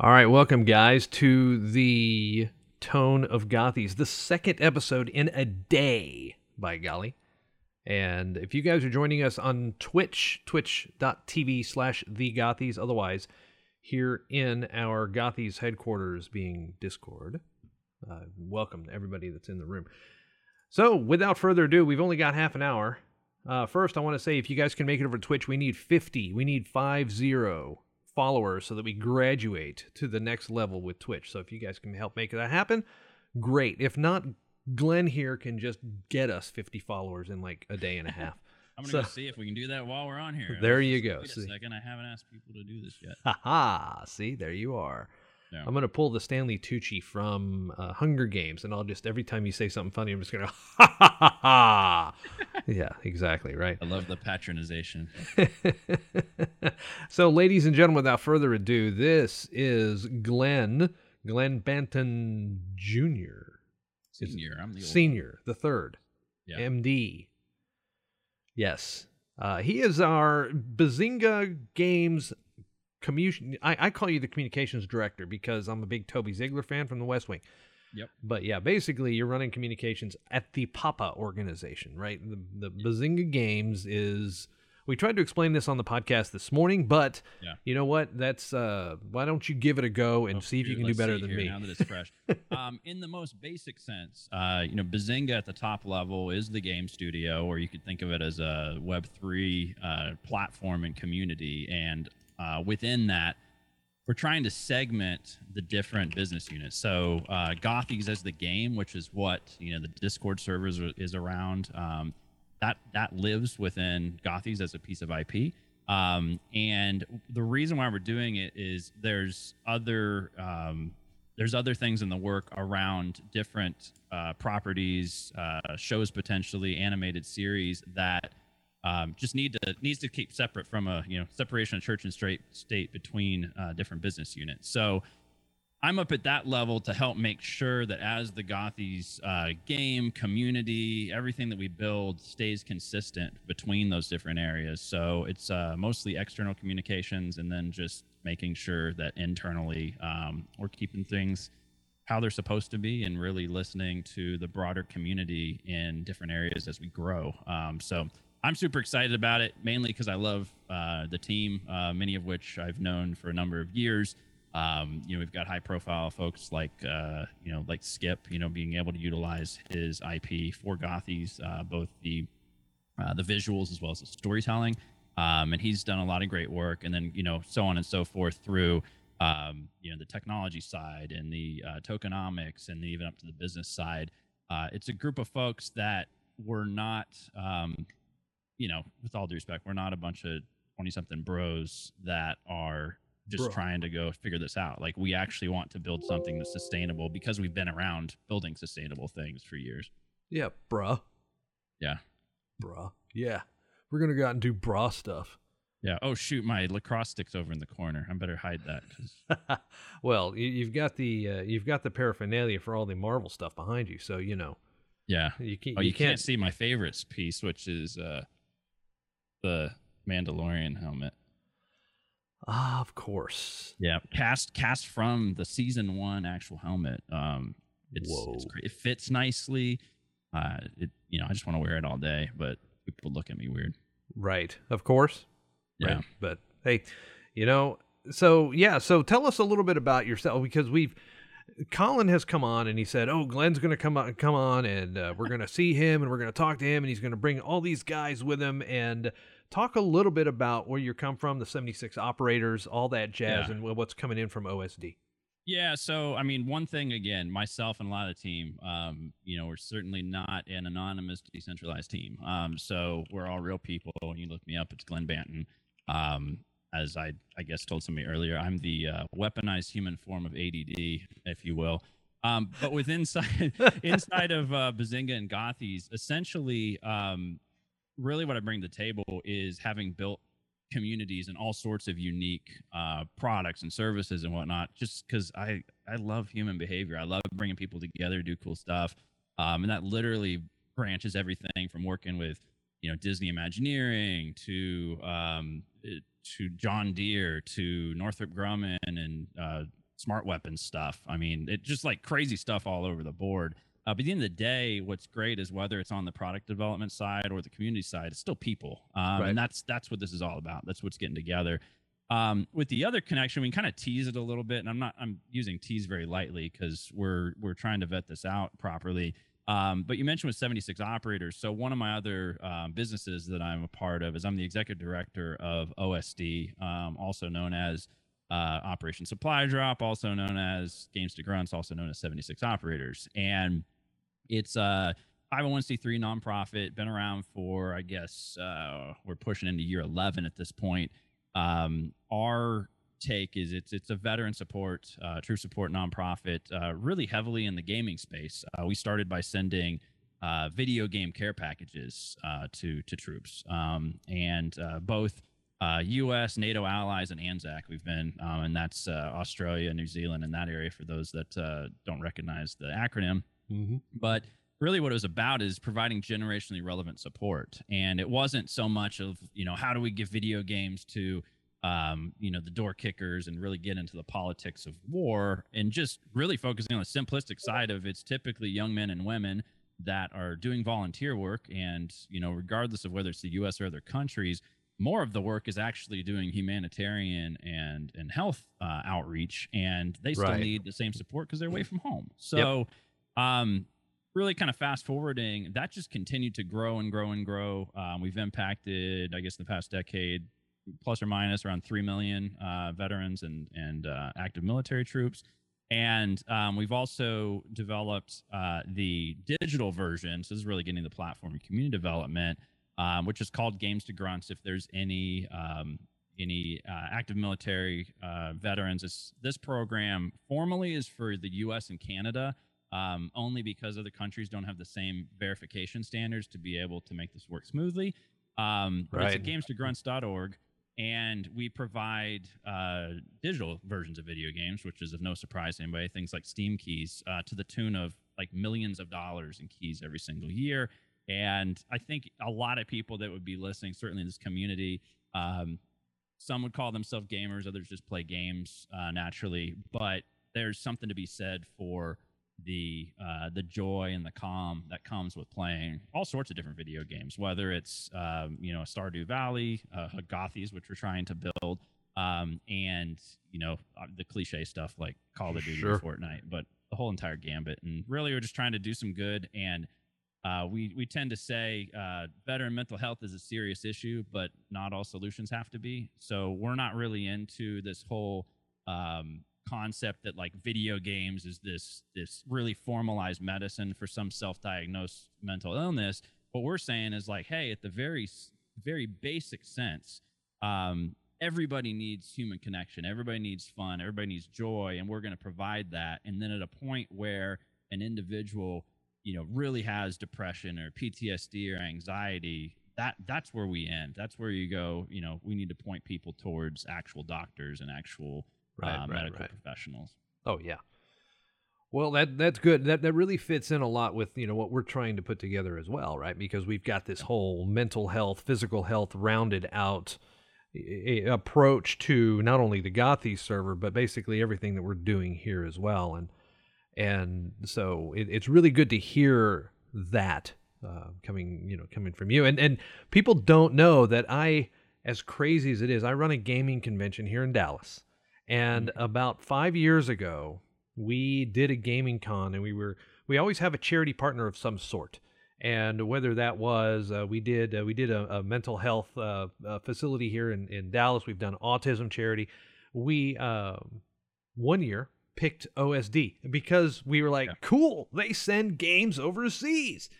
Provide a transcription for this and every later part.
All right, welcome guys to the Tone of Gothies, the second episode in a day, by golly. And if you guys are joining us on Twitch, twitch.tv slash the otherwise here in our Gothies headquarters being Discord, uh, welcome to everybody that's in the room. So without further ado, we've only got half an hour. Uh, first, I want to say if you guys can make it over to Twitch, we need 50. We need 50 followers so that we graduate to the next level with Twitch. So if you guys can help make that happen, great. If not, Glenn here can just get us 50 followers in like a day and a half. I'm gonna So- go see if we can do that while we're on here. There Let's you go. Wait See. a second, I haven't asked people to do this yet. Ha ha! See, there you are. Yeah. I'm gonna pull the Stanley Tucci from uh, Hunger Games, and I'll just every time you say something funny, I'm just gonna ha ha ha ha. yeah, exactly right. I love the patronization. so, ladies and gentlemen, without further ado, this is Glenn Glenn Banton Jr. Senior, I'm the old Senior, the third, Yeah. MD. Yes, uh, he is our Bazinga Games commu- I, I call you the communications director because I'm a big Toby Ziegler fan from The West Wing. Yep. But yeah, basically, you're running communications at the Papa organization, right? The, the Bazinga Games is. We tried to explain this on the podcast this morning, but Yeah. you know what? That's uh, why don't you give it a go and Well, see if you can do better than here, me? Now that it's fresh, um, in the most basic sense, uh, you know, Bazinga at the top level is the game studio, or you could think of it as a Web three uh, platform and community, and uh, within that, we're trying to segment the different business units. So, uh, Gothies as the game, which is what you know the Discord servers is around. Um, that that lives within Gothies as a piece of IP. Um, and the reason why we're doing it is there's other um, there's other things in the work around different uh, properties, uh, shows potentially, animated series that um, just need to needs to keep separate from a you know separation of church and straight state between uh, different business units. So I'm up at that level to help make sure that as the Gothies uh, game community, everything that we build stays consistent between those different areas. So it's uh, mostly external communications, and then just making sure that internally um, we're keeping things how they're supposed to be, and really listening to the broader community in different areas as we grow. Um, so I'm super excited about it, mainly because I love uh, the team, uh, many of which I've known for a number of years. Um, you know, we've got high profile folks like, uh, you know, like Skip, you know, being able to utilize his IP for Gothies, uh, both the uh, the visuals as well as the storytelling. Um, and he's done a lot of great work. And then, you know, so on and so forth through, um, you know, the technology side and the uh, tokenomics and even up to the business side. It's a group of folks that we're not, um, you know, with all due respect, we're not a bunch of 20 something bros that are just Bro. trying to go figure this out. Like we actually want to build something that's sustainable because we've been around building sustainable things for years. Yeah, bruh. Yeah. Bruh. Yeah. We're gonna go out and do bra stuff. Yeah. Oh shoot, my lacrosse stick's over in the corner. I better hide that. well, you, you've got the uh, you've got the paraphernalia for all the Marvel stuff behind you, so you know yeah. you can't. Oh, you, can't, see my favorites piece, which is uh, the Mandalorian helmet. Ah, of course. Yeah, cast cast from the season one actual helmet. Um, it's, it's. It fits nicely. Uh, it you know I just want to wear it all day, but people look at me weird. Right. Of course. Yeah. Right. But hey, you know, so yeah, so tell us a little bit about yourself because we've Colin has come on and he said, "Oh, Glenn's going to come on, come on, and uh, we're going to see him and we're going to talk to him, and he's going to bring all these guys with him and talk a little bit about where you come from, the seventy six operators, all that jazz, Yeah. and what's coming in from OSD." Yeah, so I mean, one thing again, myself and a lot of the team, um, you know, we're certainly not an anonymous, decentralized team. Um, so we're all real people. When you look me up, it's Glenn Banton. Um, as I, I guess, told somebody earlier, I'm the uh, weaponized human form of ADD, if you will. Um, but with inside inside of uh, Bazinga and Gothies, essentially, um, really what I bring to the table is having built communities and all sorts of unique uh, products and services and whatnot. Just because I I love human behavior, I love bringing people together, to do cool stuff, um, and that literally branches everything from working with you know Disney Imagineering to um, to John Deere to Northrop Grumman and uh, smart weapons stuff. I mean, it just like crazy stuff all over the board. Uh, but at the end of the day, what's great is whether it's on the product development side or the community side, it's still people, um, Right. and that's that's what this is all about. That's what's getting together. Um, with the other connection, we kind of tease it a little bit, and I'm not I'm using tease very lightly because we're we're trying to vet this out properly. Um, but you mentioned with 76 operators. So one of my other um, businesses that I'm a part of is I'm the executive director of OSD, um, also known as uh, Operation Supply Drop, also known as Games to Grunts, also known as 76 Operators, and it's a 501c3 nonprofit. Been around for I guess uh, we're pushing into year 11 at this point. Um, our take is it's it's a veteran support, uh, troop support nonprofit, uh, really heavily in the gaming space. Uh, we started by sending uh, video game care packages uh, to to troops, um, and both U.S., NATO allies, and ANZAC. We've been, um, and that's Australia, New Zealand, and that area. For those that don't recognize the acronym, Mm-hmm. but really what it was about is providing generationally relevant support. And it wasn't so much of you know how do we give video games to um, you know the door kickers and really get into the politics of war and just really focusing on the simplistic side of it's typically young men and women that are doing volunteer work. And you know regardless of whether it's the us or other countries more of the work is actually doing humanitarian and and health uh, outreach. And they still Right. need the same support because they're away from home. So um really kind of fast forwarding that just continued to grow and grow and grow. Um, we've impacted i guess in the past decade plus or minus around 3 million uh, veterans and and uh, active military troops. And um, we've also developed uh, the digital version. So this is really getting the platform and community development um, which is called games to grunts. If there's any um, any uh, active military uh, veterans this, this program formally is for the us and canada um, only because other countries don't have the same verification standards to be able to make this work smoothly. Um, Right. It's at gamestogrunts.org, and we provide uh, digital versions of video games, which is of no surprise to anybody. Things like Steam keys uh, to the tune of like millions of dollars in keys every single year. And I think a lot of people that would be listening, certainly in this community, um, some would call themselves gamers, others just play games uh, naturally. But there's something to be said for the uh, the joy and the calm that comes with playing all sorts of different video games, whether it's um, you know Stardew Valley, uh, Gothies, which we're trying to build, um, and you know uh, the cliche stuff like Call of Duty, Sure. and Fortnite, but the whole entire gambit. And really, we're just trying to do some good. And uh, we we tend to say uh, veteran mental health is a serious issue, but not all solutions have to be. So we're not really into this whole um, concept that like video games is this this really formalized medicine for some self-diagnosed mental illness. What we're saying is like hey at the very very basic sense um, everybody needs human connection. Everybody needs fun. Everybody needs joy and we're going to provide that. And then at a point where an individual you know really has depression or ptsd or anxiety that that's where we end. That's where you go you know we need to point people towards actual doctors and actual Right, uh, right, medical right. professionals. Oh yeah. Well, that that's good. That that really fits in a lot with you know what we're trying to put together as well, right? Because we've got this whole mental health, physical health, rounded out approach to not only the Gothy server, but basically everything that we're doing here as well. And and so it, it's really good to hear that uh, coming you know coming from you. And and people don't know that I, as crazy as it is, I run a gaming convention here in Dallas. And about five years ago, we did a gaming con, and we were we always have a charity partner of some sort. And whether that was uh, we did uh, we did a, a mental health uh, uh, facility here in, in Dallas. We've done autism charity. We um one year picked OSD because we were like, Yeah. cool, they send games overseas.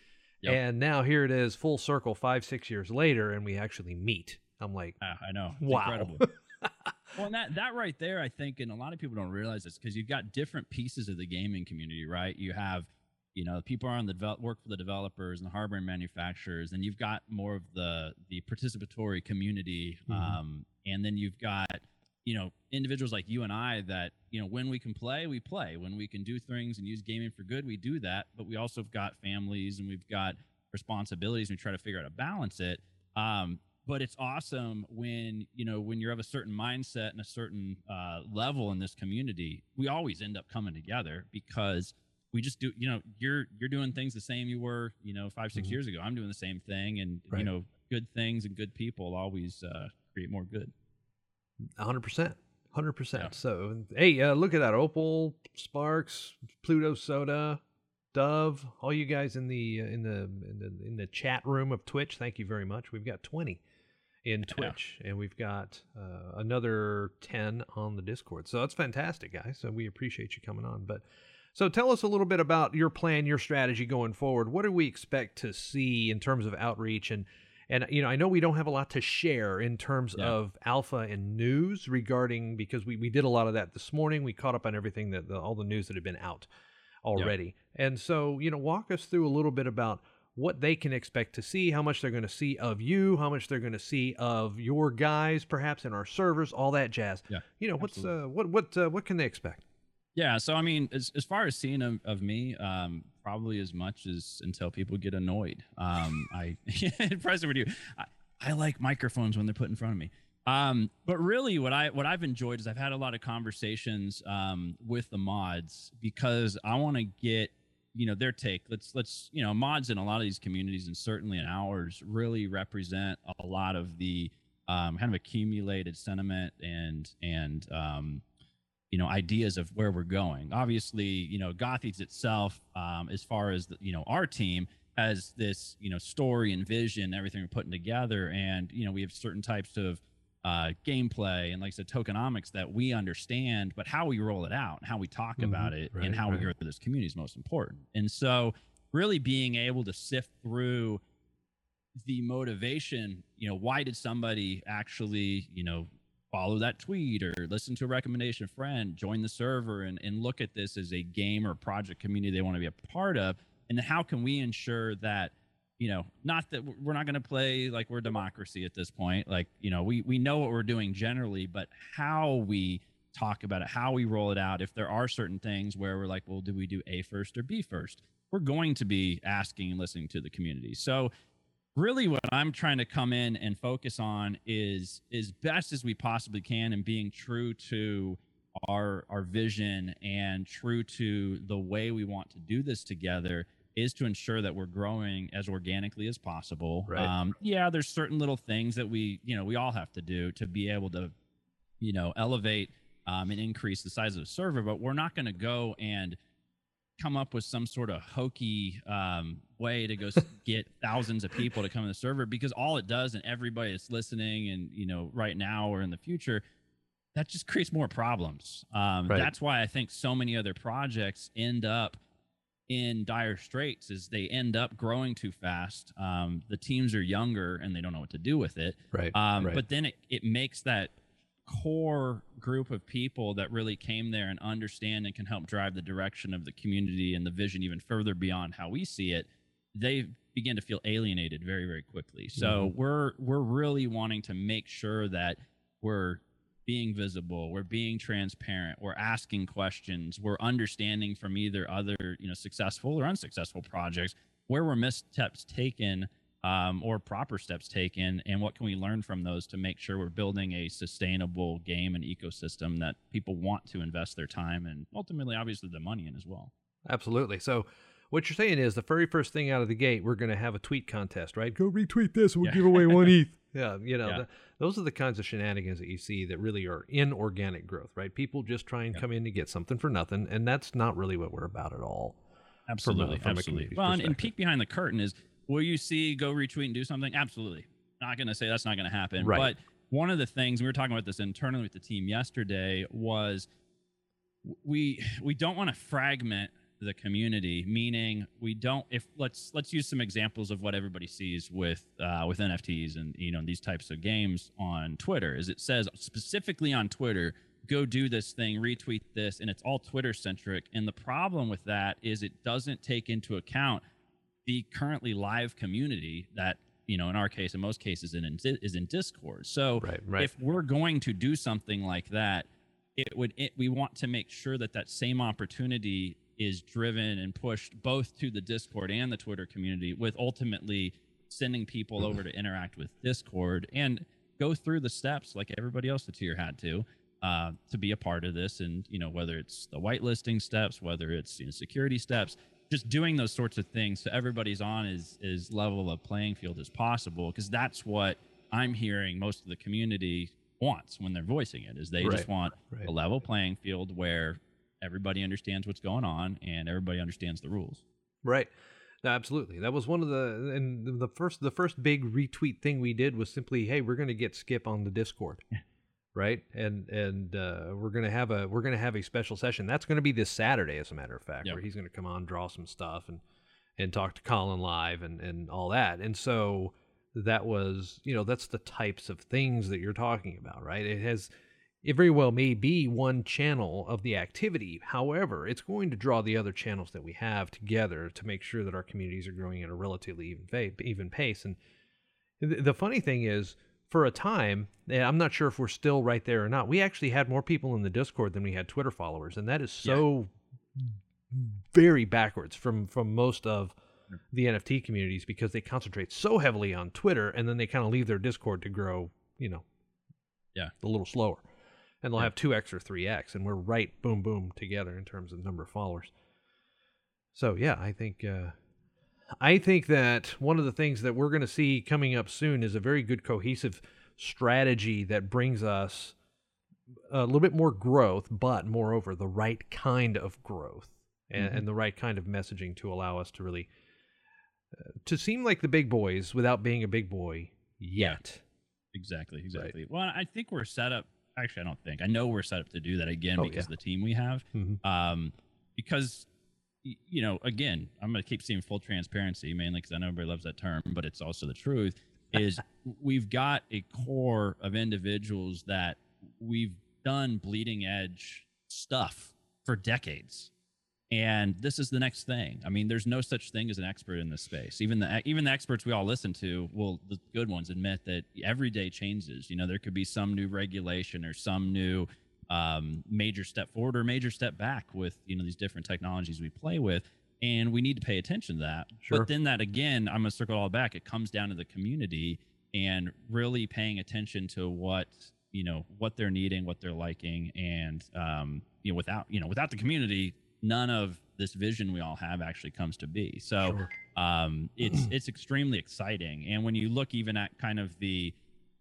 Yep. And now here it is, full circle, five six years later, and we actually meet. I'm like, Ah, I know. It's wow. Well, and that that right there, I think, and a lot of people don't realize this because you've got different pieces of the gaming community, right? You have, you know, people are on the develop, work for the developers and the hardware manufacturers, and you've got more of the the participatory community, Mhm. um, and then you've got you know individuals like you and I that you know when we can play, we play. When we can do things and use gaming for good, we do that. But we also have got families and we've got responsibilities. And we try to figure out how to balance it. Um, but it's awesome when you know when you're of a certain mindset and a certain uh, level in this community. We always end up coming together because we just do. You know, you're you're doing things the same you were you know 5 6 Mhm. years ago. I'm doing the same thing, and Right. you know, good things and good people always uh, create more good. hundred percent, hundred Yeah. percent. So hey, uh, look at that, Opal, Sparks, Pluto Soda, Dove, all you guys in the uh, in the in the in the chat room of Twitch. Thank you very much. We've got twenty in Twitch, and we've got uh, another ten on the Discord. So that's fantastic, guys. So we appreciate you coming on. But so tell us a little bit about your plan, your strategy going forward. What do we expect to see in terms of outreach and and you know, I know we don't have a lot to share in terms Yeah. of alpha and news regarding because we, we did a lot of that this morning. We caught up on everything that the, all the news that had been out already. And so, you know, walk us through a little bit about what they can expect to see, how much they're going to see of you, how much they're going to see of your guys, perhaps in our servers, all that jazz. Yeah, You know, what's absolutely. uh, what what uh, what can they expect? Yeah, so I mean, as as far as seeing of, of me, um, probably as much as until people get annoyed. Um, I impressive with you. I, I like microphones when they're put in front of me. Um, but really, what I what I've enjoyed is I've had a lot of conversations um, with the mods because I want to get you know their take. Let's let's you know mods in a lot of these communities and certainly in ours really represent a lot of the um, kind of accumulated sentiment and and um, you know ideas of where we're going obviously you know gothies itself um, as far as the, you know our team has this you know story and vision everything we're putting together and you know we have certain types of uh, gameplay and like I said tokenomics that we understand but how we roll it out and how we talk Mhm, about it right, and how right. we grow this community is most important. And so really being able to sift through the motivation you know why did somebody actually you know follow that tweet or listen to a recommendation friend join the server and, and look at this as a game or project community they want to be a part of? And how can we ensure that you know not that we're not going to play like we're democracy at this point like you know we we know what we're doing generally but how we talk about it how we roll it out if there are certain things where we're like well do we do a first or b first? We're going to be asking and listening to the community. So really what i'm trying to come in and focus on is as best as we possibly can and being true to our our vision and true to the way we want to do this together is to ensure that we're growing as organically as possible Right. um, yeah there's certain little things that we you know we all have to do to be able to you know elevate um, and increase the size of the server but we're not going to go and come up with some sort of hokey um, way to go get thousands of people to come to the server because all it does and everybody that's listening and you know right now or in the future that just creates more problems um, Right. that's why i think so many other projects end up in dire straits is they end up growing too fast um, the teams are younger and they don't know what to do with it Right. um, right. But then it, it makes that core group of people that really came there and understand and can help drive the direction of the community and the vision even further beyond how we see it. They begin to feel alienated very, very quickly. So we're we're really wanting to make sure that we're being visible, we're being transparent, we're asking questions, we're understanding from either other you know successful or unsuccessful projects where were missteps taken um, or proper steps taken, and what can we learn from those to make sure we're building a sustainable game and ecosystem that people want to invest their time and ultimately, obviously, the money in as well. Absolutely. So what you're saying is the very first thing out of the gate, we're going to have a tweet contest, right? Go retweet this, we'll Yeah. give away one ETH. Yeah, you know, Yeah. the- those are the kinds of shenanigans that you see that really are inorganic growth, right? People just try and Yeah. come in to get something for nothing, and that's not really what we're about at all. Absolutely, from a absolutely. Well, and, and peek behind the curtain is will you see go retweet and do something? Absolutely. Not going to say that's not going to happen. Right. But one of the things we were talking about this internally with the team yesterday was we we don't want to fragment the community meaning we don't if let's let's use some examples of what everybody sees with uh, with nfts and you know these types of games on twitter is it says specifically on twitter go do this thing retweet this and it's all twitter centric and the problem with that is it doesn't take into account the currently live community that you know in our case in most cases in, is in discord so Right, right. if we're going to do something like that it would it, we want to make sure that that same opportunity is driven and pushed both to the discord and the twitter community with ultimately sending people over to interact with Discord and go through the steps like everybody else that's here had to uh, to be a part of this. And you know whether it's the whitelisting steps, whether it's you know, security steps, just doing those sorts of things so everybody's on as as level of playing field as possible because that's what I'm hearing most of the community wants when they're voicing it is they Right, just want right. a level playing field where everybody understands what's going on and everybody understands the rules. Right. No, absolutely. That was one of the and the first the first big retweet thing we did was simply, hey, we're going to get Skip on the Discord. Right? And and uh, we're going to have a we're going to have a special session. That's going to be this Saturday as a matter of fact, Yep. where he's going to come on, draw some stuff and and talk to Colin live and and all that. And so that was, you know, that's the types of things that you're talking about, right? It has it very well may be one channel of the activity. However, it's going to draw the other channels that we have together to make sure that our communities are growing at a relatively even even pace. And the, the funny thing is, for a time, and I'm not sure if we're still right there or not. We actually had more people in the Discord than we had Twitter followers, and that is so very backwards from from most of the NFT communities because they concentrate so heavily on Twitter, and then they kind of leave their Discord to grow, you know, Yeah. a little slower and they'll Yeah. have 2x or 3x and we're right boom boom together in terms of number of followers so yeah i think uh, i think that one of the things that we're going to see coming up soon is a very good cohesive strategy that brings us a little bit more growth but moreover the right kind of growth and, Mhm. and the right kind of messaging to allow us to really uh, to seem like the big boys without being a big boy yet Exactly, exactly. Well, I think we're set up. Actually, I don't think. I know we're set up to do that again Oh, because yeah. of the team we have. Mhm. Um, because you know, again, I'm going to keep seeing full transparency, mainly because I know everybody loves that term, but it's also the truth. Is we've got a core of individuals that we've done bleeding edge stuff for decades and this is the next thing. I mean, there's no such thing as an expert in this space. Even the even the experts we all listen to, well, the good ones admit that every day changes. You know, there could be some new regulation or some new um, major step forward or major step back with you know these different technologies we play with, and we need to pay attention to that. Sure. But then that again, I'm gonna circle it all back. It comes down to the community and really paying attention to what you know what they're needing, what they're liking, and um, you know without you know without the community, none of this vision we all have actually comes to be. So Sure. um, it's it's extremely exciting. And when you look even at kind of the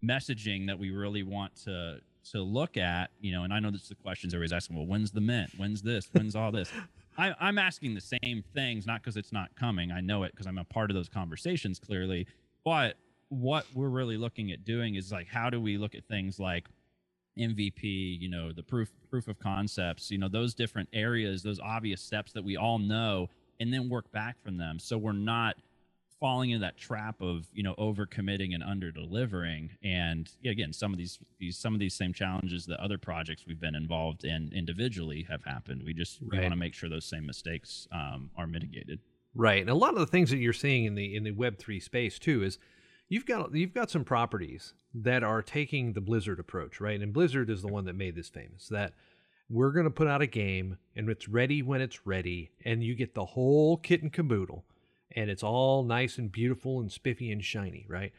messaging that we really want to to look at, you know, and I know this is the questions everybody's asking. Well, when's the mint? When's this? When's all this? I, I'm asking the same things, not because it's not coming. I know it because I'm a part of those conversations clearly. But what we're really looking at doing is like, how do we look at things like MVP, you know, the proof proof of concepts, you know, those different areas, those obvious steps that we all know, and then work back from them. So we're not falling into that trap of you know over committing and under delivering. And again, some of these these some of these same challenges that other projects we've been involved in individually have happened. We just Right. want to make sure those same mistakes um, are mitigated. Right, and a lot of the things that you're seeing in the in the Web three space too is you've got you've got some properties that are taking the Blizzard approach, right? And Blizzard is the one that made this famous. That we're going to put out a game and it's ready when it's ready, and you get the whole kit and caboodle, and it's all nice and beautiful and spiffy and shiny, right?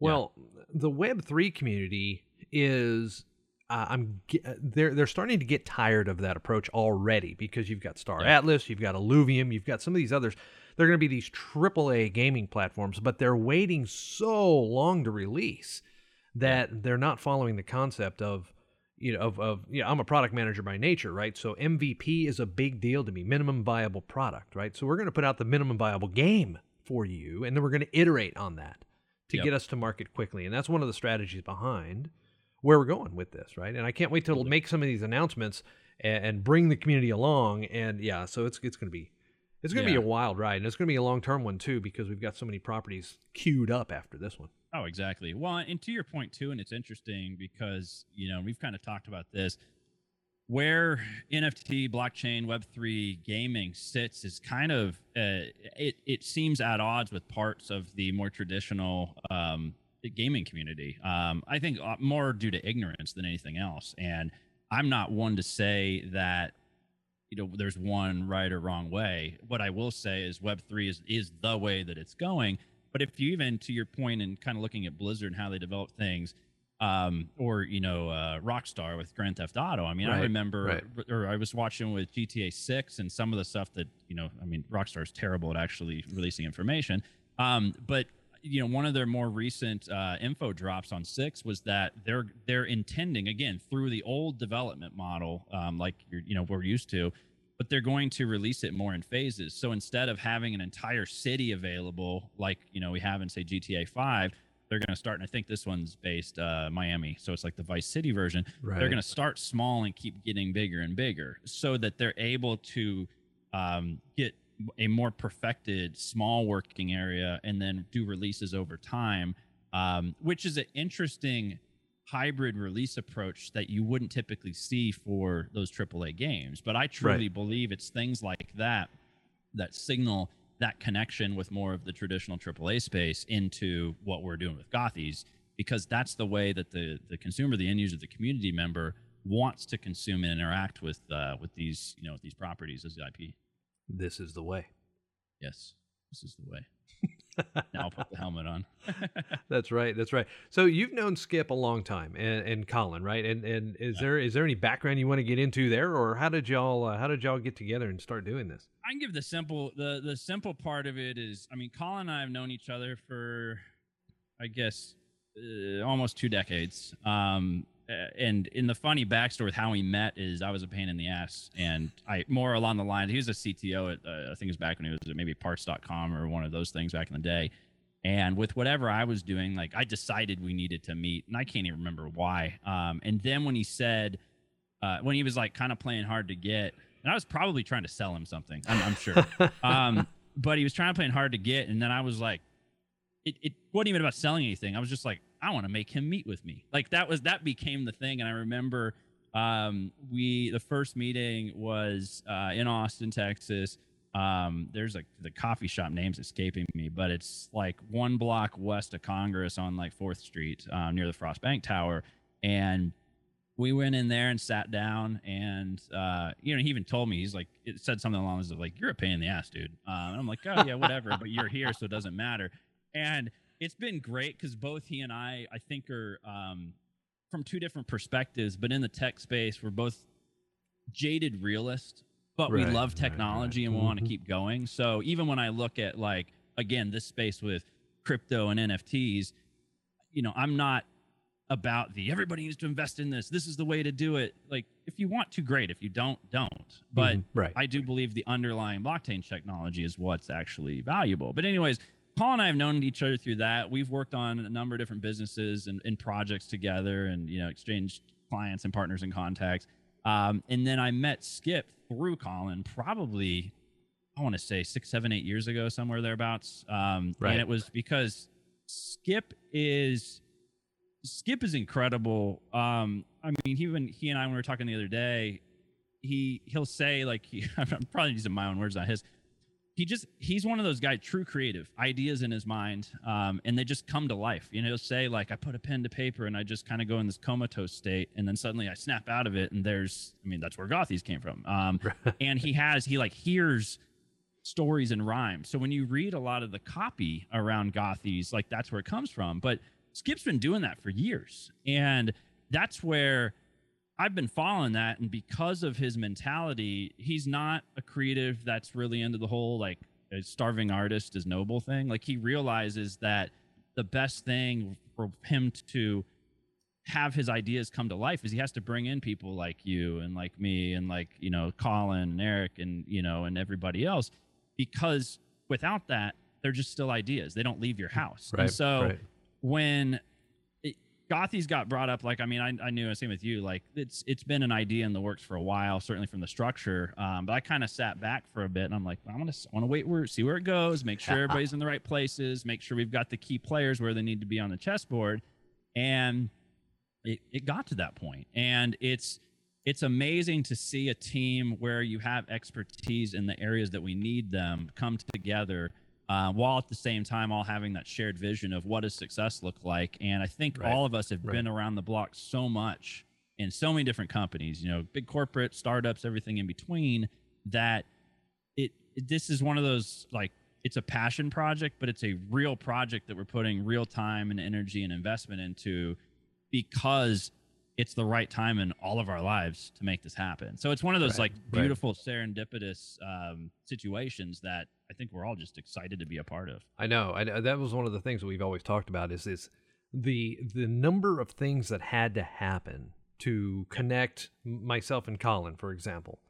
Well, the Web three community is. Uh, I'm uh, they're they're starting to get tired of that approach already because you've got Star Yeah. Atlas, you've got Illuvium, you've got some of these others. They're going to be these AAA gaming platforms, but they're waiting so long to release that they're not following the concept of you know of of you know, I'm a product manager by nature, right? So MVP is a big deal to me, minimum viable product, right? So we're going to put out the minimum viable game for you, and then we're going to iterate on that to Yep. get us to market quickly, and that's one of the strategies behind where we're going with this, right? And I can't wait till make some of these announcements and, and bring the community along. And yeah, so it's it's going to be it's going to Yeah. be a wild ride, and it's going to be a long term one too because we've got so many properties queued up after this one. Oh, exactly. Well, and to your point too, and it's interesting because you know we've kind of talked about this. Where NFT, blockchain, Web three gaming sits is kind of uh, it. It seems at odds with parts of the more traditional um, gaming community. Um, I think uh, more due to ignorance than anything else. And I'm not one to say that you know there's one right or wrong way. What I will say is Web three is is the way that it's going But if you even to your point and kind of looking at Blizzard and how they develop things, um, or you know uh, Rockstar with Grand Theft Auto. I mean, Right, I remember, right. or I was watching with GTA Six and some of the stuff that you know. I mean, Rockstar is terrible at actually releasing information. Um, but you know, one of their more recent uh, info drops on Six was that they're they're intending again through the old development model, um, like you're, you know we're used to. But they're going to release it more in phases. So instead of having an entire city available, like you know we have in say GTA Five, they're going to start and i think this one's based uh, miami so it's like the vice city version Right. they're going to start small and keep getting bigger and bigger so that they're able to um, get a more perfected small working area and then do releases over time um, which is an interesting hybrid release approach that you wouldn't typically see for those aaa games but i truly believe it's things like that that signal that connection with more of the traditional AAA space into what we're doing with Gothies, because that's the way that the the consumer, the end user, the community member wants to consume and interact with uh, with these you know with these properties as the IP. This is the way. Yes, this is the way. now I'll put the helmet on. That's right. That's right. So you've known Skip a long time, and, and Colin, right? And and is there is there any background you want to get into there, or how did y'all uh, how did y'all get together and start doing this? I can give the simple the the simple part of it is I mean Colin and I have known each other for I guess uh, almost two decades. Um, and in the funny backstory with how we met is I was a pain in the ass, and I more along the line. He was a CTO at uh, I think it was back when he was at maybe Parts.com or one of those things back in the day. And with whatever I was doing, like I decided we needed to meet, and I can't even remember why. Um, and then when he said, uh, when he was like kind of playing hard to get, and I was probably trying to sell him something, I'm, I'm sure. um, but he was trying to play hard to get, and then I was like, it, it wasn't even about selling anything. I was just like, I want to make him meet with me. Like that was that became the thing. And I remember um, we the first meeting was uh, in Austin, Texas. Um, there's like the coffee shop name's escaping me, but it's like one block west of Congress on like Fourth Street um, near the Frost Bank Tower, and we went in there and sat down and uh, you know he even told me he's like it said something along the lines of like you're a pain in the ass dude um, and i'm like oh yeah whatever but you're here so it doesn't matter and it's been great because both he and i i think are um, from two different perspectives but in the tech space we're both jaded realists but we Right, love right, right. technology and we want to keep going so even when i look at like again this space with crypto and nfts you know i'm not about the everybody needs to invest in this. This is the way to do it. Like, if you want to, great. If you don't, don't. But Mhm, right. I do believe the underlying blockchain technology is what's actually valuable. But, anyways, Paul and I have known each other through that. We've worked on a number of different businesses and, and projects together and, you know, exchanged clients and partners and contacts. Um, and then I met Skip through Colin probably, I want to say six, seven, eight years ago, somewhere thereabouts. Um, Right. And it was because Skip is Skip is incredible. Um, I mean, he when he and I when we were talking the other day, he he'll say like he, I'm probably using my own words, not his. He just he's one of those guys, true creative ideas in his mind, um, and they just come to life. You know, say like I put a pen to paper and I just kind of go in this comatose state, and then suddenly I snap out of it, and there's I mean that's where Gothies came from. Um, and he has he like hears stories and rhymes. So when you read a lot of the copy around Gothies, like that's where it comes from. But Skip's been doing that for years. And that's where I've been following that. And because of his mentality, he's not a creative that's really into the whole like a starving artist is noble thing. Like he realizes that the best thing for him to have his ideas come to life is he has to bring in people like you and like me and like you know Colin and Eric and you know and everybody else because without that they're just still ideas they don't leave your house Right. and so right. when it, Gothies got brought up, like I mean, I, I knew same with you. Like it's it's been an idea in the works for a while, certainly from the structure. Um, but I kind of sat back for a bit, and I'm like, I want to want to wait where see where it goes, make sure everybody's in the right places, make sure we've got the key players where they need to be on the chessboard, and it it got to that point, and it's it's amazing to see a team where you have expertise in the areas that we need them come together uh, while at the same time all having that shared vision of what does success look like and i think Right. all of us have Right. been around the block so much in so many different companies you know big corporate startups everything in between that it, it this is one of those like it's a passion project, but it's a real project that we're putting real time and energy and investment into because it's the right time in all of our lives to make this happen. So it's one of those Right, like right. beautiful serendipitous um, situations that I think we're all just excited to be a part of. I know. I know. That was one of the things that we've always talked about is is the the number of things that had to happen to connect myself and Colin, for example,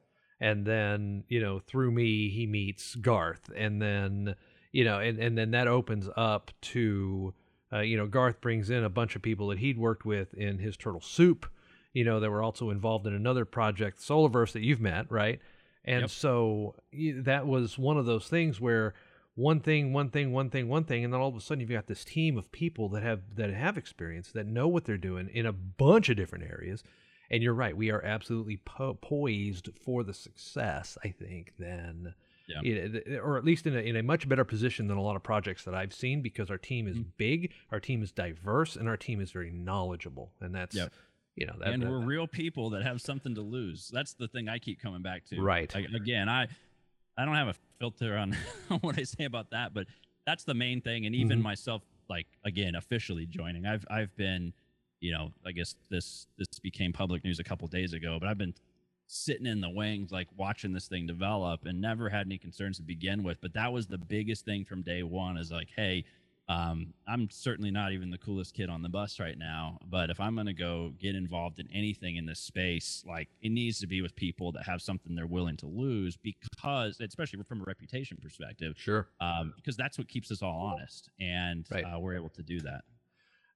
and then you know through me he meets Garth, and then you know, and and then that opens up to uh, you know Garth brings in a bunch of people that he'd worked with in his Turtle Soup, you know, that were also involved in another project, Solarverse, that you've met, right? And Yep. so that was one of those things where one thing, one thing, one thing, one thing, and then all of a sudden you've got this team of people that have that have experience that know what they're doing in a bunch of different areas. And you're right, we are absolutely po- poised for the success. I think than, Yeah. th- or at least in a, in a much better position than a lot of projects that I've seen because our team is Mm-hmm. big, our team is diverse, and our team is very knowledgeable. And that's Yep. you know that, and that- we're real people that have something to lose. That's the thing I keep coming back to. Right. I, again, I I don't have a filter on what I say about that, but that's the main thing. And even Mhm. myself, like again, officially joining, I've I've been, you know, I guess this this became public news a couple days ago, but I've been sitting in the wings, like watching this thing develop, and never had any concerns to begin with. But that was the biggest thing from day one. Is like, hey, um, I'm certainly not even the coolest kid on the bus right now, but if I'm going to go get involved in anything in this space, like it needs to be with people that have something they're willing to lose because, especially from a reputation perspective, sure. um, because that's what keeps us all honest. And Right. uh, we're able to do that.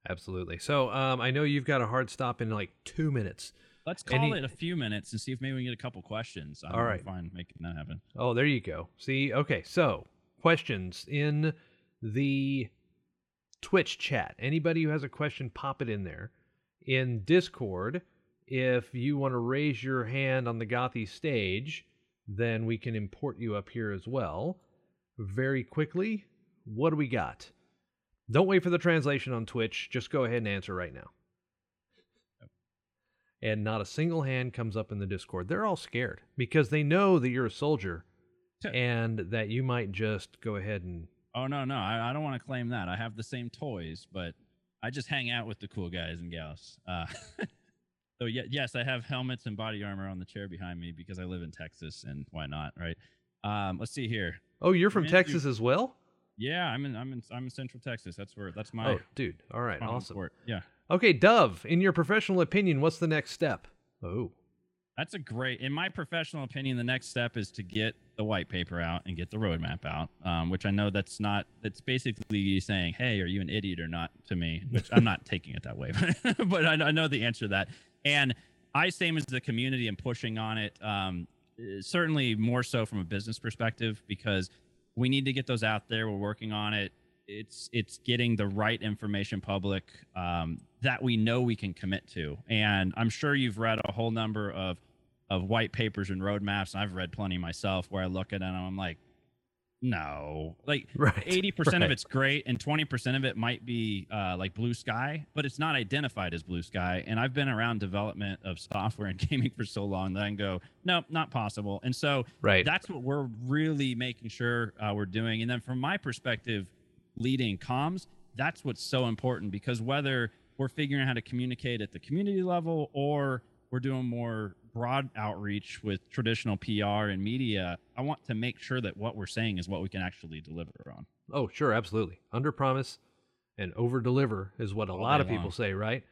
Absolutely. So um, I know you've got a hard stop in like two minutes. Let's call Any- it a few minutes and see if maybe we can get a couple questions. I'm All right. fine making that happen. Oh, there you go. See, okay. So questions in the Twitch chat. Anybody who has a question, pop it in there. In Discord, if you want to raise your hand on the Gothy stage, then we can import you up here as well. Very quickly, what do we got? Don't wait for the translation on Twitch. Just go ahead and answer right now. And not a single hand comes up in the Discord. They're all scared because they know that you're a soldier and that you might just go ahead and Oh no, no, I, I don't want to claim that. I have the same toys, but I just hang out with the cool guys and gals. Uh, so yeah, yes, I have helmets and body armor on the chair behind me because I live in Texas, and why not, right? Um, let's see here. Oh, you're from Man, Texas as well? Yeah, I'm in, I'm in, I'm in Central Texas. That's where, that's my Oh, dude. All right, awesome. court. Yeah, Okay, Dove, in your professional opinion, what's the next step? Oh, that's a great. In my professional opinion, the next step is to get the white paper out and get the roadmap out. Um, which I know that's not. That's basically saying, "Hey, are you an idiot or not?" To me, which I'm not taking it that way, but, but I, I know the answer to that. And I same as the community and pushing on it. Um, certainly more so from a business perspective because we need to get those out there. We're working on it. It's it's getting the right information public um, that we know we can commit to. And I'm sure you've read a whole number of of white papers and roadmaps. And I've read plenty myself where I look at it and I'm like, no, like right. eighty percent right. of it's great, and twenty percent of it might be uh, like blue sky, but it's not identified as blue sky. And I've been around development of software and gaming for so long that I can go, nope, not possible. And so Right. that's what we're really making sure uh, we're doing. And then from my perspective, leading comms, that's what's so important because whether we're figuring out how to communicate at the community level or we're doing more broad outreach with traditional PR and media, I want to make sure that what we're saying is what we can actually deliver on. Oh, sure, absolutely. Under promise and over deliver is what a All lot of people long. say, right?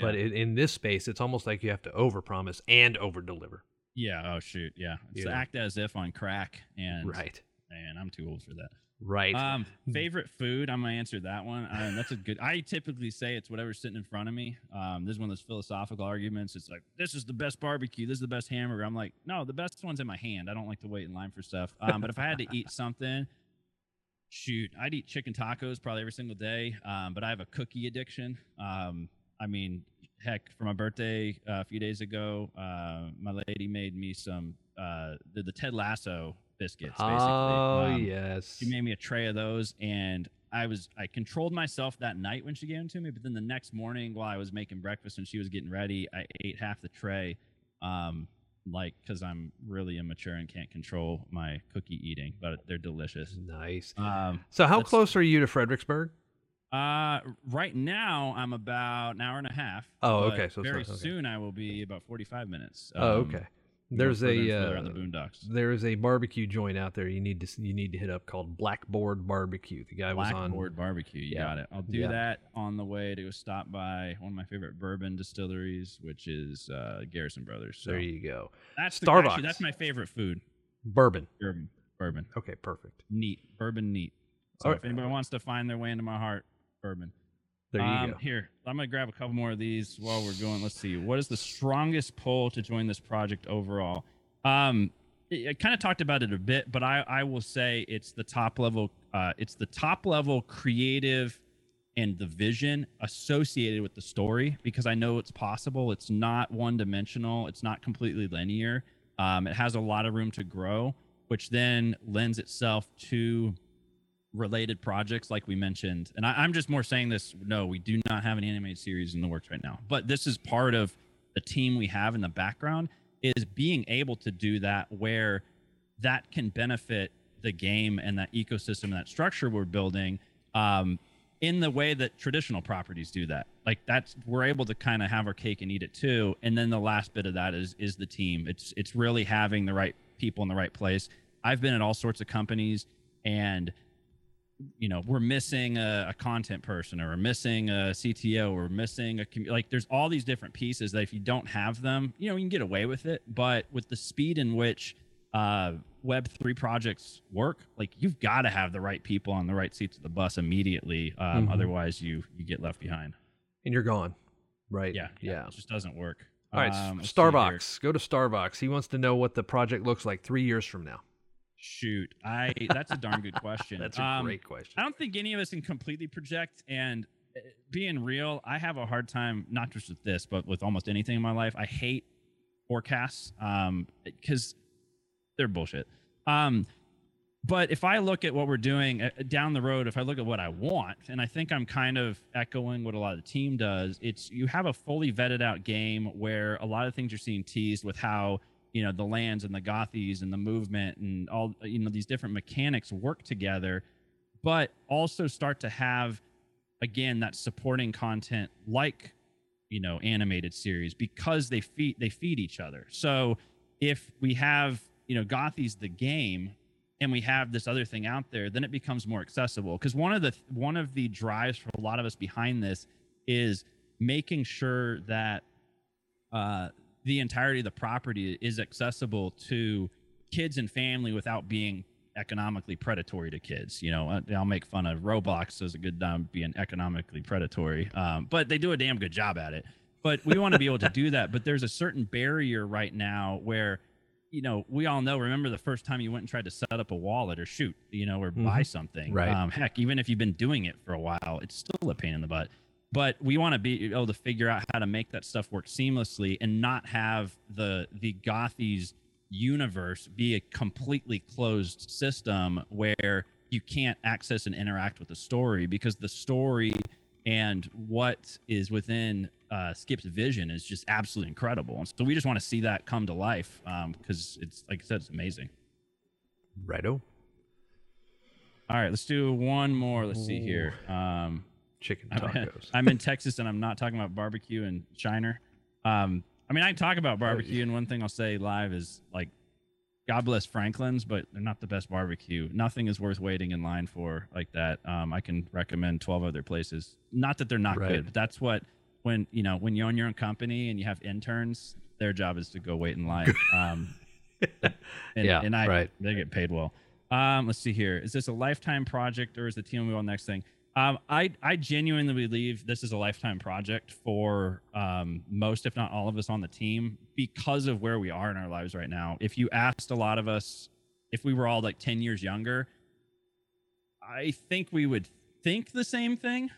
But in, in this space, it's almost like you have to over promise and over deliver. yeah, oh shoot, yeah, it's Yeah. act as if on crack, and Right. man, I'm too old for that. Right. Um, favorite food? I'm gonna answer that one. Um, that's a good. I typically say it's whatever's sitting in front of me. Um, this is one of those philosophical arguments. It's like this is the best barbecue. This is the best hamburger. I'm like, no, the best one's in my hand. I don't like to wait in line for stuff. Um, but if I had to eat something, shoot, I'd eat chicken tacos probably every single day. Um, but I have a cookie addiction. Um, I mean, heck, for my birthday uh, a few days ago, uh, my lady made me some uh, the, the Ted Lasso biscuits. Basically. oh, Um, yes. she made me a tray of those and i was i controlled myself that night when she gave them to me but then the next morning while i was making breakfast and she was getting ready i ate half the tray um like because I'm really immature and can't control my cookie eating, but they're delicious. Nice. Um, So how close are you to Fredericksburg? uh, right now I'm about an hour and a half. Oh, okay, so very not- okay. soon I will be about 45 minutes. oh, Um, okay. There's a uh, on the boondocks. there's a barbecue joint out there you need to you need to hit up called Blackboard Barbecue. The guy was on Blackboard barbecue. You Yeah. got it. I'll do Yeah. that on the way to go stop by one of my favorite bourbon distilleries, which is uh, Garrison Brothers. So There you go. that's the, Starbucks. Actually, that's my favorite food. Bourbon. Bourbon. Bourbon. Okay, perfect. Neat. Bourbon neat. So All if right. anybody wants to find their way into my heart, bourbon. There you um, go. Here, I'm gonna grab a couple more of these while we're going. Let's see. What is the strongest pull to join this project overall? Um, I, kind of talked about it a bit, but I, I will say it's the top level. Uh, it's the top level creative and the vision associated with the story because I know it's possible. It's not one dimensional. It's not completely linear. Um, it has a lot of room to grow, which then lends itself to related projects like we mentioned and I, i'm just more saying this no we do not have an animated series in the works right now but this is part of the team we have in the background is being able to do that where that can benefit the game and that ecosystem and that structure we're building um, in the way that traditional properties do that. Like that's we're able to kind of have our cake and eat it too and then the last bit of that is is the team. It's it's really having the right people in the right place. I've been at all sorts of companies and you know we're missing a, a content person or we're missing a cto or we're missing a like there's all these different pieces that if you don't have them you know you can get away with it but with the speed in which uh web 3 projects work like you've got to have the right people on the right seats of the bus immediately um, Mhm. otherwise you you get left behind And you're gone. Right. yeah Yeah. it just doesn't work All right. Um, let's see here. Starbucks. Go to Starbucks. He wants to know what the project looks like three years from now. Shoot i that's a darn good question That's a Um, great question. I don't think any of us can completely project. And uh, being real, I have a hard time, not just with this, but with almost anything in my life. I hate forecasts because they're bullshit. Um, but if I look at what we're doing uh, down the road, if I look at what I want, and I think I'm kind of echoing what a lot of the team does, it's you have a fully vetted out game where a lot of things you're seeing teased with how you know the lands and the gothies and the movement and all you know these different mechanics work together but also start to have again that supporting content like you know animated series because they feed they feed each other. So if we have you know gothies the game and we have this other thing out there then it becomes more accessible. Because one of the one of the drives for a lot of us behind this is making sure that uh, the entirety of the property is accessible to kids and family without being economically predatory to kids. You know, I'll make fun of Roblox as a good time being economically predatory, um, but they do a damn good job at it. But we want to be able to do that. But there's a certain barrier right now where, you know, we all know. Remember the first time you went and tried to set up a wallet or shoot, you know, or buy something. Right. Um, heck, even if you've been doing it for a while, it's still a pain in the butt but we want to be able to figure out how to make that stuff work seamlessly and not have the the gothies universe be a completely closed system where you can't access and interact with the story because the story and what is within uh, Skip's vision is just absolutely incredible. And so we just want to see that come to life because it's like I said, it's amazing. Righto. All right, let's do one more. Let's see here. Um, Chicken tacos. I'm in Texas and I'm not talking about barbecue and Shiner. Um, I mean, I can talk about barbecue, and one thing I'll say live is like, God bless Franklin's, but they're not the best barbecue. Nothing is worth waiting in line for like that. Um, I can recommend 12 other places. Not that they're not Right. good, but that's what when you know when you own your own company and you have interns, their job is to go wait in line. Um, and, Yeah, and I right. they get paid well. Um, let's see here. Is this a lifetime project or is the team well next thing? Um, I I genuinely believe this is a lifetime project for um, most, if not all of us on the team, because of where we are in our lives right now. If you asked a lot of us if we were all like ten years younger, I think we would think the same thing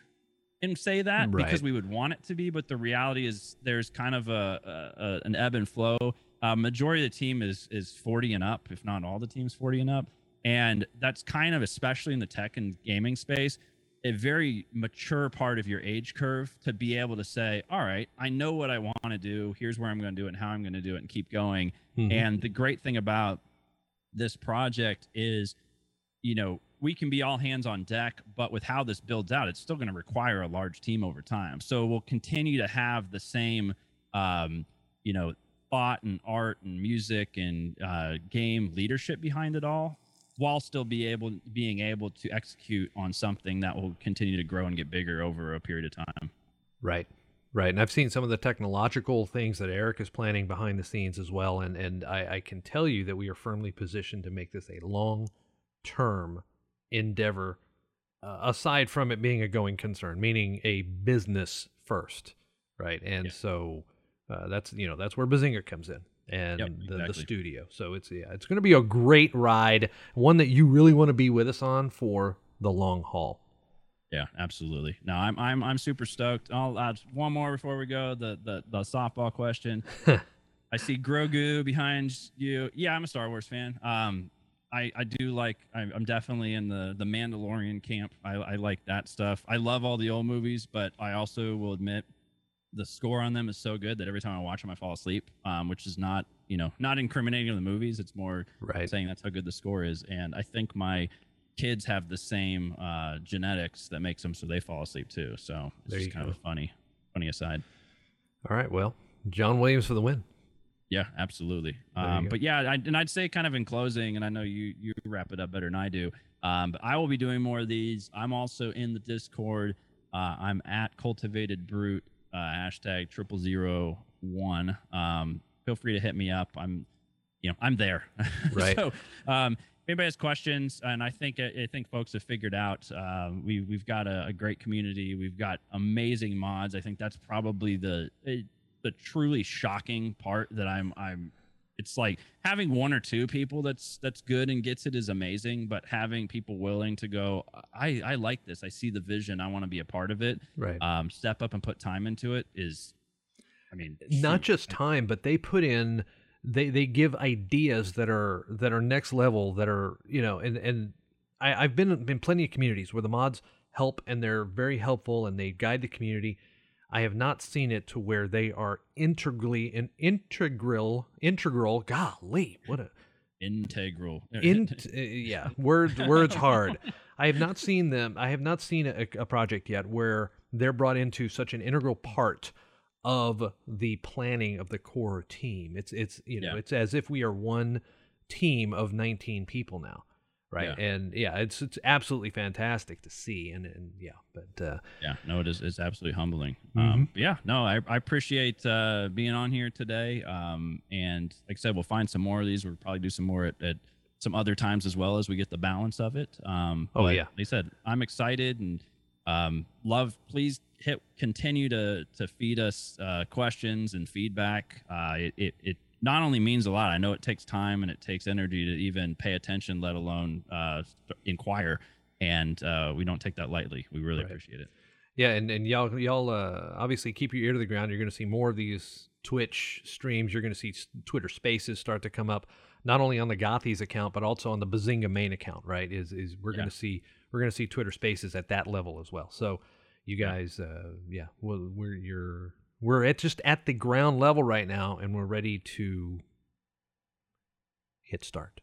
and say that Right. because we would want it to be. But the reality is, there's kind of a, a, an ebb and flow. Uh, majority of the team is is 40 and up, if not all the teams 40 and up, and that's kind of especially in the tech and gaming space a very mature part of your age curve to be able to say, all right, I know what I want to do. Here's where I'm going to do it and how I'm going to do it and keep going. Mhm. And the great thing about this project is, you know, we can be all hands on deck, but with how this builds out, it's still going to require a large team over time. So we'll continue to have the same, um, you know, thought and art and music and uh, game leadership behind it all, while still be able being able to execute on something that will continue to grow and get bigger over a period of time. Right. Right. And I've seen some of the technological things that Eric is planning behind the scenes as well. And, and I, I can tell you that we are firmly positioned to make this a long term endeavor, uh, aside from it being a going concern, meaning a business first. Right. And Yeah. so uh, that's, you know, that's where Bazinga comes in and Yep, the, the studio. So it's, yeah, it's going to be a great ride, one that you really want to be with us on for the long haul. Yeah, absolutely. No, I'm I'm I'm super stoked. I'll add one more before we go. The the the softball question. I see Grogu behind you. Yeah, I'm a Star Wars fan. Um, I I do like. I'm, I'm definitely in the the Mandalorian camp. I I like that stuff. I love all the old movies, but I also will admit the score on them is so good that every time I watch them, I fall asleep. Um, which is not you know not incriminating on the movies. It's more Right. saying that's how good the score is. And I think my kids have the same uh, genetics that makes them so they fall asleep too. So it's just kind go. of a funny, funny aside. All right. Well, John Williams for the win. Yeah, absolutely. Um, but yeah, I, and I'd say kind of in closing, and I know you you wrap it up better than I do. Um, but I will be doing more of these. I'm also in the Discord. Uh, I'm at Cultivated Brute uh, hashtag triple zero one. Um, feel free to hit me up. I'm, you know, I'm there. Right. so, um, if anybody has questions, and I think I think folks have figured out, um, we we've got a, a great community. We've got amazing mods. I think that's probably the eh, the truly shocking part that I'm I'm. It's like having one or two people that's that's good and gets it is amazing, but having people willing to go, I I like this. I see the vision. I want to be a part of it. Right. Um, step up and put time into it is, I mean, not shoot. just time, but they put in they they give ideas that are that are next level that are you know and and I, I've been in plenty of communities where the mods help and they're very helpful and they guide the community. I have not seen it to where they are integrally an integral integral. Golly, what a integral. in uh, yeah words words hard i have not seen them i have not seen a, a project yet where they're brought into such an integral part of the planning of the core team it's it's you know Yeah. it's as if we are one team of 19 people now right Yeah. and yeah it's it's absolutely fantastic to see and and yeah but uh Yeah, no, it is. It's absolutely humbling. Um, but yeah, no, I, I appreciate uh, being on here today. Um, and like I said, we'll find some more of these. We'll probably do some more at, at some other times as well as we get the balance of it. Um, Oh, yeah. Like I said, I'm excited and um, love. Please hit continue to to feed us uh, questions and feedback. Uh, it, it it not only means a lot. I know it takes time and it takes energy to even pay attention, let alone uh, inquire. And uh, we don't take that lightly. We really Right. appreciate it. Yeah, and, and y'all y'all uh, obviously keep your ear to the ground. You're going to see more of these Twitch streams. You're going to see Twitter Spaces start to come up, not only on the Gothies account but also on the Bazinga main account. Right? Is is we're going to see we're going to see Twitter Spaces at that level as well. So you Yeah. guys, uh, yeah, well, we're you're we're at just at the ground level right now, and we're ready to hit start.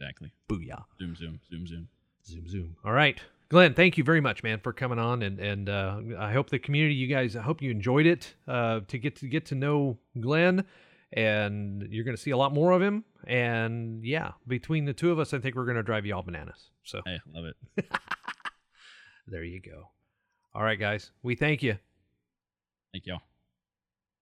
Exactly. Booyah! Zoom, zoom, zoom, zoom. Zoom, zoom. All right. Glenn, thank you very much, man, for coming on, and and uh, I hope the community, you guys, I hope you enjoyed it uh, to get to get to know Glenn, and you're going to see a lot more of him, and yeah, between the two of us, I think we're going to drive you all bananas. So Hey, love it. there you go. All right, guys, we thank you. Thank y'all.